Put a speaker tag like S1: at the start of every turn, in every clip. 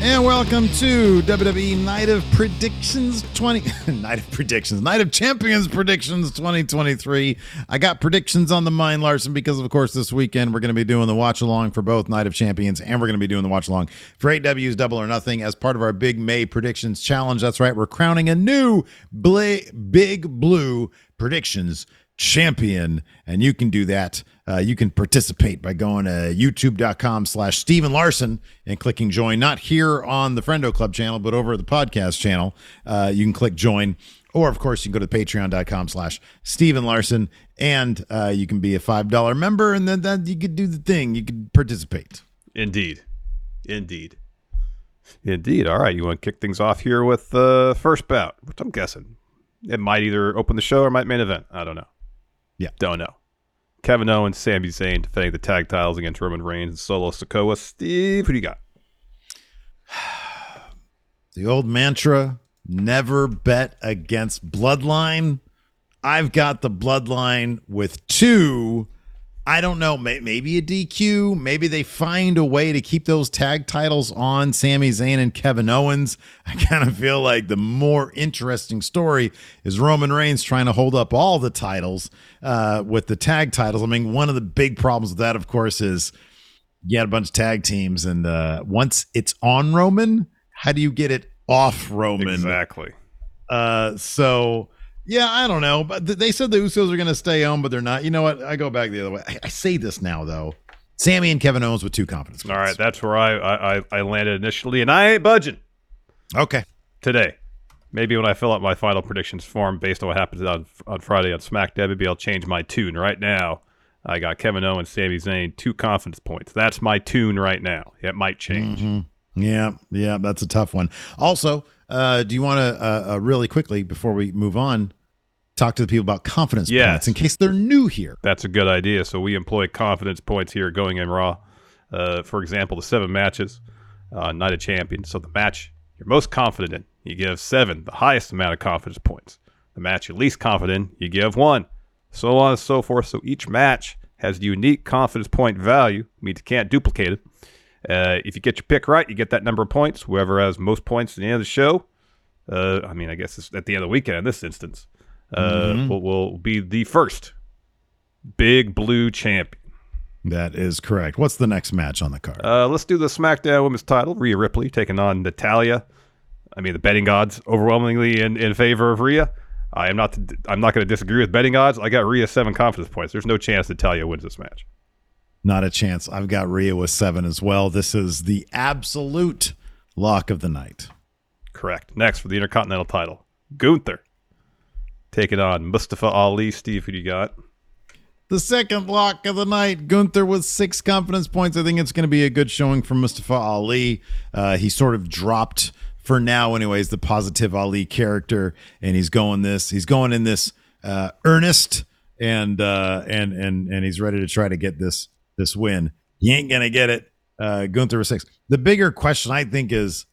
S1: And welcome to WWE Night of Predictions 20 Night of Predictions, Night of Champions Predictions 2023. I got predictions on the mind, Larson, because of course this weekend we're going to be doing the watch along for both Night of Champions and we're going to be doing the watch along for AEW's Double or Nothing as part of our big May predictions challenge. That's right, we're crowning a new bla- big blue predictions champion and you can do that uh, you can participate by going to youtube.com slash stephen larson and clicking join not here on the friendo club channel but over at the podcast channel uh, you can click join or of course you can go to patreon.com slash stephen larson and uh, you can be a five dollar member and then, then you could do the thing you could participate
S2: Indeed. Indeed. Indeed. All right. You want to kick things off here with the first bout, which I'm guessing it might either open the show or might main event. I don't know.
S1: Yeah.
S2: Don't know. Kevin Owens, Sami Zayn defending the tag titles against Roman Reigns and Solo Sikoa. Steve, who do you got?
S1: the old mantra never bet against bloodline i've got the bloodline with two i don't know. May- maybe a dq maybe they find a way to keep those tag titles on Sami Zayn and Kevin Owens. I kind of feel like the more interesting story is Roman Reigns trying to hold up all the titles uh, with the tag titles. I mean one of the big problems with that of course is you had a bunch of tag teams and uh, once it's on roman how do you get it off roman?
S2: Exactly.
S1: uh, so yeah, I don't know, but th- they said the Usos are going to stay on, but they're not. You know what? I go back the other way. I, I say this now though. Sami and Kevin Owens with two confidence. Points.
S2: All right. That's where I, I, I- I landed initially, and I ain't budging
S1: okay.
S2: today. Maybe when I fill out my final predictions form based on what happens on, on Friday on SmackDown, maybe I'll change my tune. Right now, I got Kevin Owens, Sami Zayn, two confidence points. That's my tune right now. It might change.
S1: Mm-hmm. Yeah, yeah, that's a tough one. Also, uh, do you want to uh, uh, really quickly before we move on talk to the people about confidence
S2: Yes.
S1: points in case they're new here?
S2: That's a good idea. So we employ confidence points here going in Raw. Uh, for example, the seven matches, uh, Night of Champions. So the match you're most confident in, you give seven, the highest amount of confidence points. The match you're least confident in, you give one. So on and so forth. So each match has unique confidence point value. Means you can't duplicate it. Uh, if you get your pick right, you get that number of points. Whoever has most points at the end of the show, uh, I mean, I guess it's at the end of the weekend in this instance, uh, will, will be the first big blue champion.
S1: That is correct. What's the next match on the card?
S2: Uh, let's do the SmackDown Women's Title. Rhea Ripley taking on Natalya. I mean, the betting odds overwhelmingly in, in favor of Rhea. I am not. I'm not going to disagree with betting odds. I got Rhea seven confidence points. There's no chance Natalya wins this match.
S1: Not a chance. I've got Rhea with seven as well. This is the absolute lock of the night.
S2: Correct. Next for the Intercontinental title, Gunther taking on Mustafa Ali. Steve, who do you got?
S1: The second lock of the night, Gunther with six confidence points. I think it's going to be a good showing from Mustafa Ali. Uh, he sort of dropped, for now, anyways, the positive Ali character, and he's going this. He's going in this uh, earnest, and uh, and and and he's ready to try to get this this win. He ain't gonna get it. Uh, Gunther with six. The bigger question I think is,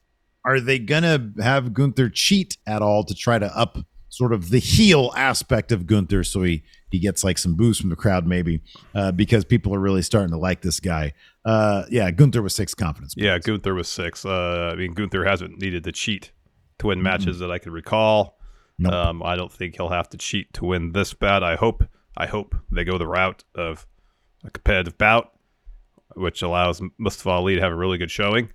S1: are they gonna have Gunther cheat at all to try to up sort of the heel aspect of Gunther, so he he gets like some boost from the crowd, maybe uh, because people are really starting to like this guy. Uh, yeah, Gunther was six confidence.
S2: Yeah. Gunther was six. Uh, I mean, Gunther hasn't needed to cheat to win matches mm-hmm. that I can recall. Nope. Um, I don't think he'll have to cheat to win this bout. I hope. I hope they go the route of a competitive bout, which allows Mustafa Ali to have a really good showing.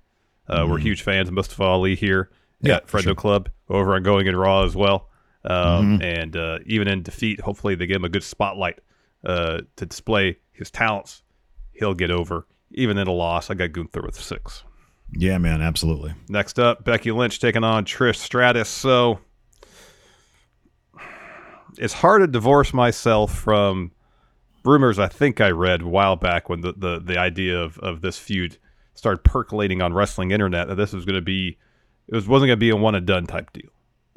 S2: Uh, mm-hmm. We're huge fans of Mustafa Ali here yeah, at Friendo sure. Club over on Going in Raw as well. Um, mm-hmm. And uh, even in defeat, hopefully they give him a good spotlight uh, to display his talents. He'll get over. Even in a loss, I got Gunther with six.
S1: Yeah, man, absolutely.
S2: Next up, Becky Lynch taking on Trish Stratus. So it's hard to divorce myself from rumors I think I read a while back when the, the, the idea of, of this feud started percolating on wrestling internet that this was going to be it was wasn't going to be a one and done type deal.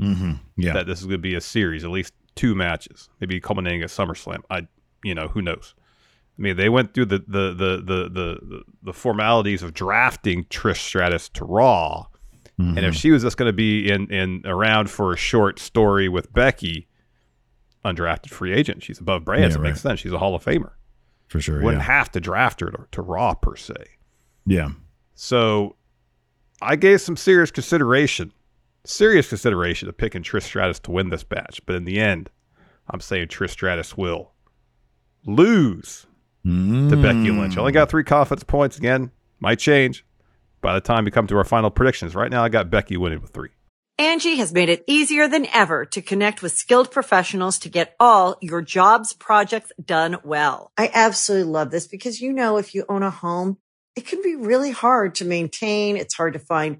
S1: Mm-hmm. Yeah,
S2: that this is going to be a series, at least two matches, maybe culminating at SummerSlam. I, you know, who knows? I mean, they went through the the the the the, the formalities of drafting Trish Stratus to Raw, mm-hmm. and if she was just going to be in in around for a short story with Becky, undrafted free agent, she's above brands. Yeah, it right. makes sense. She's a Hall of Famer
S1: for sure.
S2: Wouldn't
S1: yeah.
S2: have to draft her to, to Raw per se.
S1: Yeah.
S2: So I gave some serious consideration serious consideration of picking Trish Stratus to win this match, but in the end, I'm saying Trish Stratus will lose mm. to Becky Lynch. only got three confidence points again. Might change by the time we come to our final predictions. Right now, I got Becky winning with three.
S3: Angi has made it easier than ever to connect with skilled professionals to get all your jobs projects done well. I absolutely love this because, you know, if you own a home, it can be really hard to maintain. It's hard to find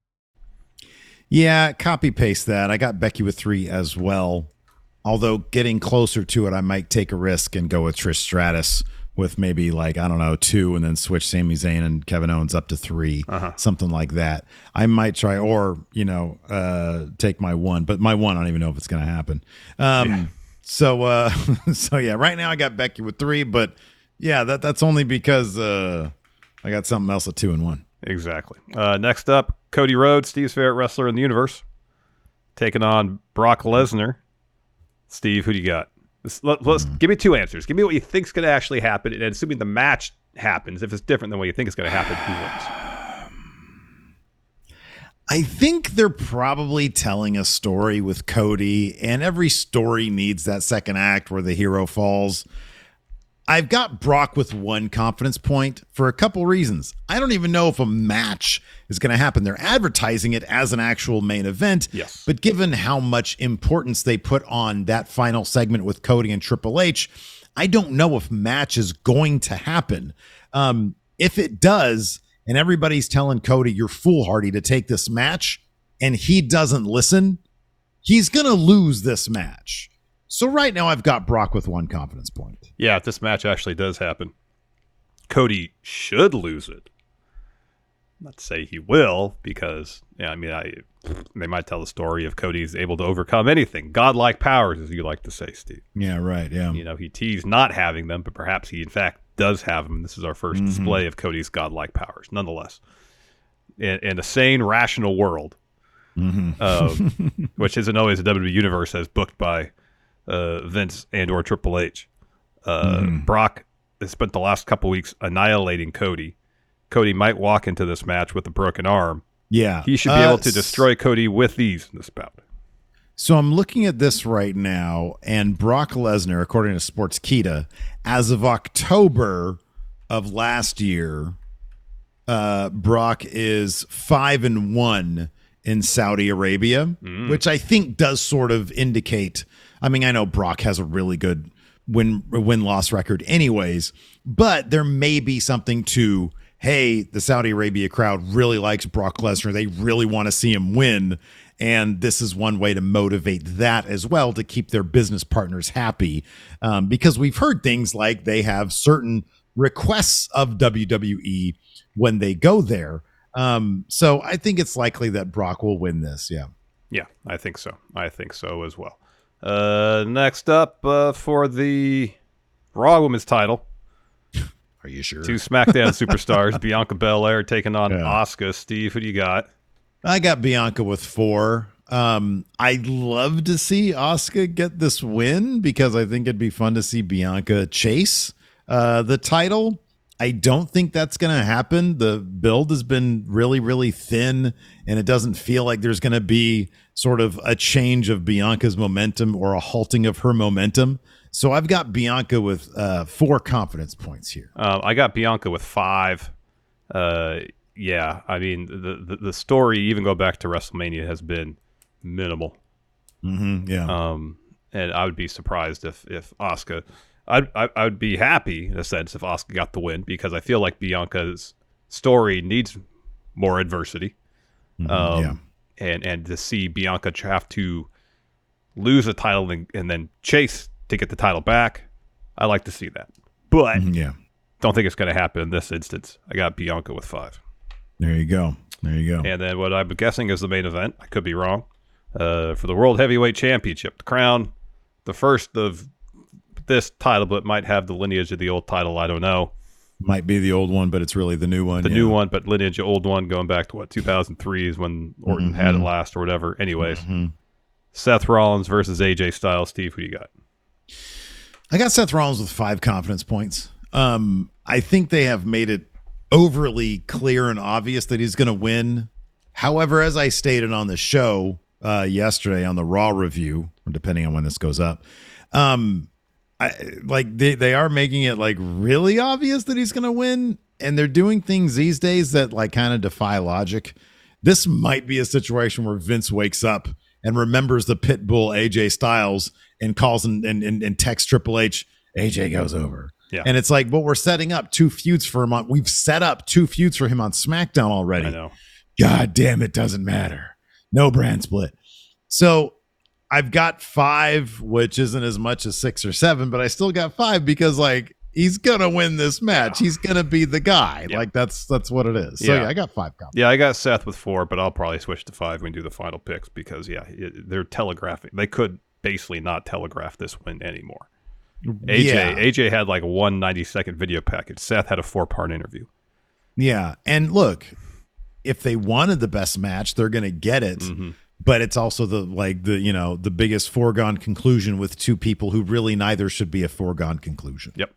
S1: Yeah, copy paste that. I got Becky with three as well. Although getting closer to it, I might take a risk and go with Trish Stratus with maybe like I don't know two, and then switch Sami Zayn and Kevin Owens up to 3 uh-huh. something like that. I might try, or you know, uh, take my one, but my one I don't even know if it's going to happen. Um, yeah. So, uh, so yeah, right now I got Becky with three, but yeah, that that's only because uh, I got something else at two and one.
S2: Exactly. Uh, next up, Cody Rhodes, Steve's favorite wrestler in the universe, taking on Brock Lesnar. Steve, who do you got? Let's, let, us mm. give me two answers. Give me what you think's going to actually happen, and assuming the match happens, if it's different than what you think is going to happen, who wins?
S1: I think they're probably telling a story with Cody, and every story needs that second act where the hero falls. I've got Brock with one confidence point for a couple reasons. I don't even know if a match is going to happen. They're advertising it as an actual main event.
S2: Yes.
S1: But given how much importance they put on that final segment with Cody and Triple H, I don't know if match is going to happen. Um, if it does, and everybody's telling Cody you're foolhardy to take this match, and he doesn't listen, he's going to lose this match. So right now I've got Brock with one confidence point.
S2: Yeah, if this match actually does happen, Cody should lose it. Not to say he will, because yeah, I mean, I they might tell the story of Cody's able to overcome anything, godlike powers, as you like to say, Steve.
S1: Yeah, right. Yeah,
S2: you know, he teased not having them, but perhaps he in fact does have them. This is our 1st mm-hmm. display of Cody's godlike powers, nonetheless. In, in a sane, rational world, mm-hmm. uh, which isn't always a WWE universe as booked by uh, Vince and or Triple H. Uh, mm. Brock has spent the last couple weeks annihilating Cody. Cody might walk into this match with a broken arm.
S1: Yeah,
S2: he should be uh, able to destroy Cody with ease in this bout.
S1: So I'm looking at this right now, and Brock Lesnar, according to Sports Sportskeeda, as of October of last year, uh, Brock is five and one in Saudi Arabia, mm. which I think does sort of indicate. I mean, I know Brock has a really good win win loss record, anyways, but there may be something to hey, the Saudi Arabia crowd really likes Brock Lesnar. They really want to see him win. And this is one way to motivate that as well to keep their business partners happy. Um, because we've heard things like they have certain requests of WWE when they go there. Um, so I think it's likely that Brock will win this. Yeah.
S2: Yeah, I think so. I think so as well. Uh, next up uh, for the Raw Women's title.
S1: Are you sure?
S2: Two SmackDown superstars, Bianca Belair taking on yeah. Asuka. Steve, who do you got?
S1: I got Bianca with four. Um, I'd love to see Asuka get this win because I think it'd be fun to see Bianca chase uh, the title. I don't think that's going to happen. The build has been really, really thin, and it doesn't feel like there's going to be sort of a change of Bianca's momentum or a halting of her momentum. So I've got Bianca with uh, four confidence points here.
S2: Uh, I got Bianca with five. Uh, yeah, I mean the, the, the story even go back to WrestleMania has been minimal.
S1: Mm-hmm, yeah.
S2: Um, and I would be surprised if if Asuka, I'd, I, I would be happy in a sense if Asuka got the win because I feel like Bianca's story needs more adversity.
S1: Mm-hmm, um, yeah.
S2: And and to see Bianca have to lose a title and, and, then chase to get the title back, I like to see that. But
S1: mm-hmm, yeah,
S2: don't think it's going to happen in this instance. I got Bianca with five.
S1: There you go. There you go.
S2: And then what I'm guessing is the main event. I could be wrong. Uh, for the World Heavyweight Championship, the crown, the first of this title, but might have the lineage of the old title. I don't know.
S1: Might be the old one, but it's really the new one.
S2: The yeah. new one, but lineage old one going back to what 2003 is when Orton mm-hmm. had it last or whatever. Anyways, mm-hmm. Seth Rollins versus AJ Styles. Steve, who you got?
S1: I got Seth Rollins with five confidence points. Um, I think they have made it overly clear and obvious that he's going to win. However, as I stated on the show uh, yesterday on the Raw review, depending on when this goes up, um, I, like they, they are making it like really obvious that he's going to win and they're doing things these days that like kind of defy logic. This might be a situation where vince wakes up and remembers the pit bull aj styles and calls and, and, and, and texts triple h aj goes over.
S2: Yeah.
S1: and it's like well we're setting up two feuds for him on we've set up two feuds for him on smackdown already.
S2: I know.
S1: God damn it doesn't matter. No brand split. So I've got five, which isn't as much as six or seven, but I still got five because like he's gonna win this match. He's gonna be the guy. Yep. Like that's that's what it is. So yeah, yeah I got five.
S2: Yeah, I got Seth with four, but I'll probably switch to five when we do the final picks because yeah, they're telegraphing. They could basically not telegraph this win anymore. AJ yeah. AJ had like one 90 second video package. Seth had a four part interview.
S1: Yeah, and look, if they wanted the best match, they're gonna get it. Mm-hmm but it's also the like the you know the biggest foregone conclusion with two people who really neither should be a foregone conclusion.
S2: Yep.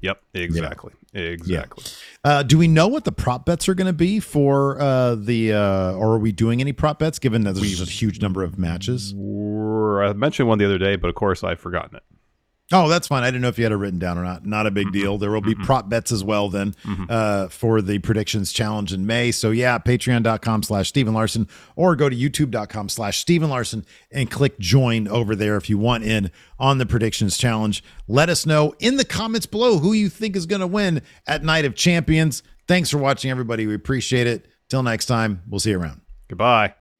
S2: Yep, exactly, yeah. exactly.
S1: Yeah. Uh, do we know what the prop bets are going to be for uh, the, uh, or are we doing any prop bets? Given that there's a huge number of matches,
S2: I mentioned one the other day, but of course I've forgotten it.
S1: Oh, that's fine. I didn't know if you had it written down or not. Not a big mm-hmm. deal. There will be mm-hmm. prop bets as well then mm-hmm. uh, for the predictions challenge in May. So yeah, patreon.com slash Stephen Larson or go to youtube.com slash Stephen Larson and click join over there if you want in on the predictions challenge. Let us know in the comments below who you think is going to win at Night of Champions. Thanks for watching, everybody. We appreciate it. Till next time, we'll see you around.
S2: Goodbye.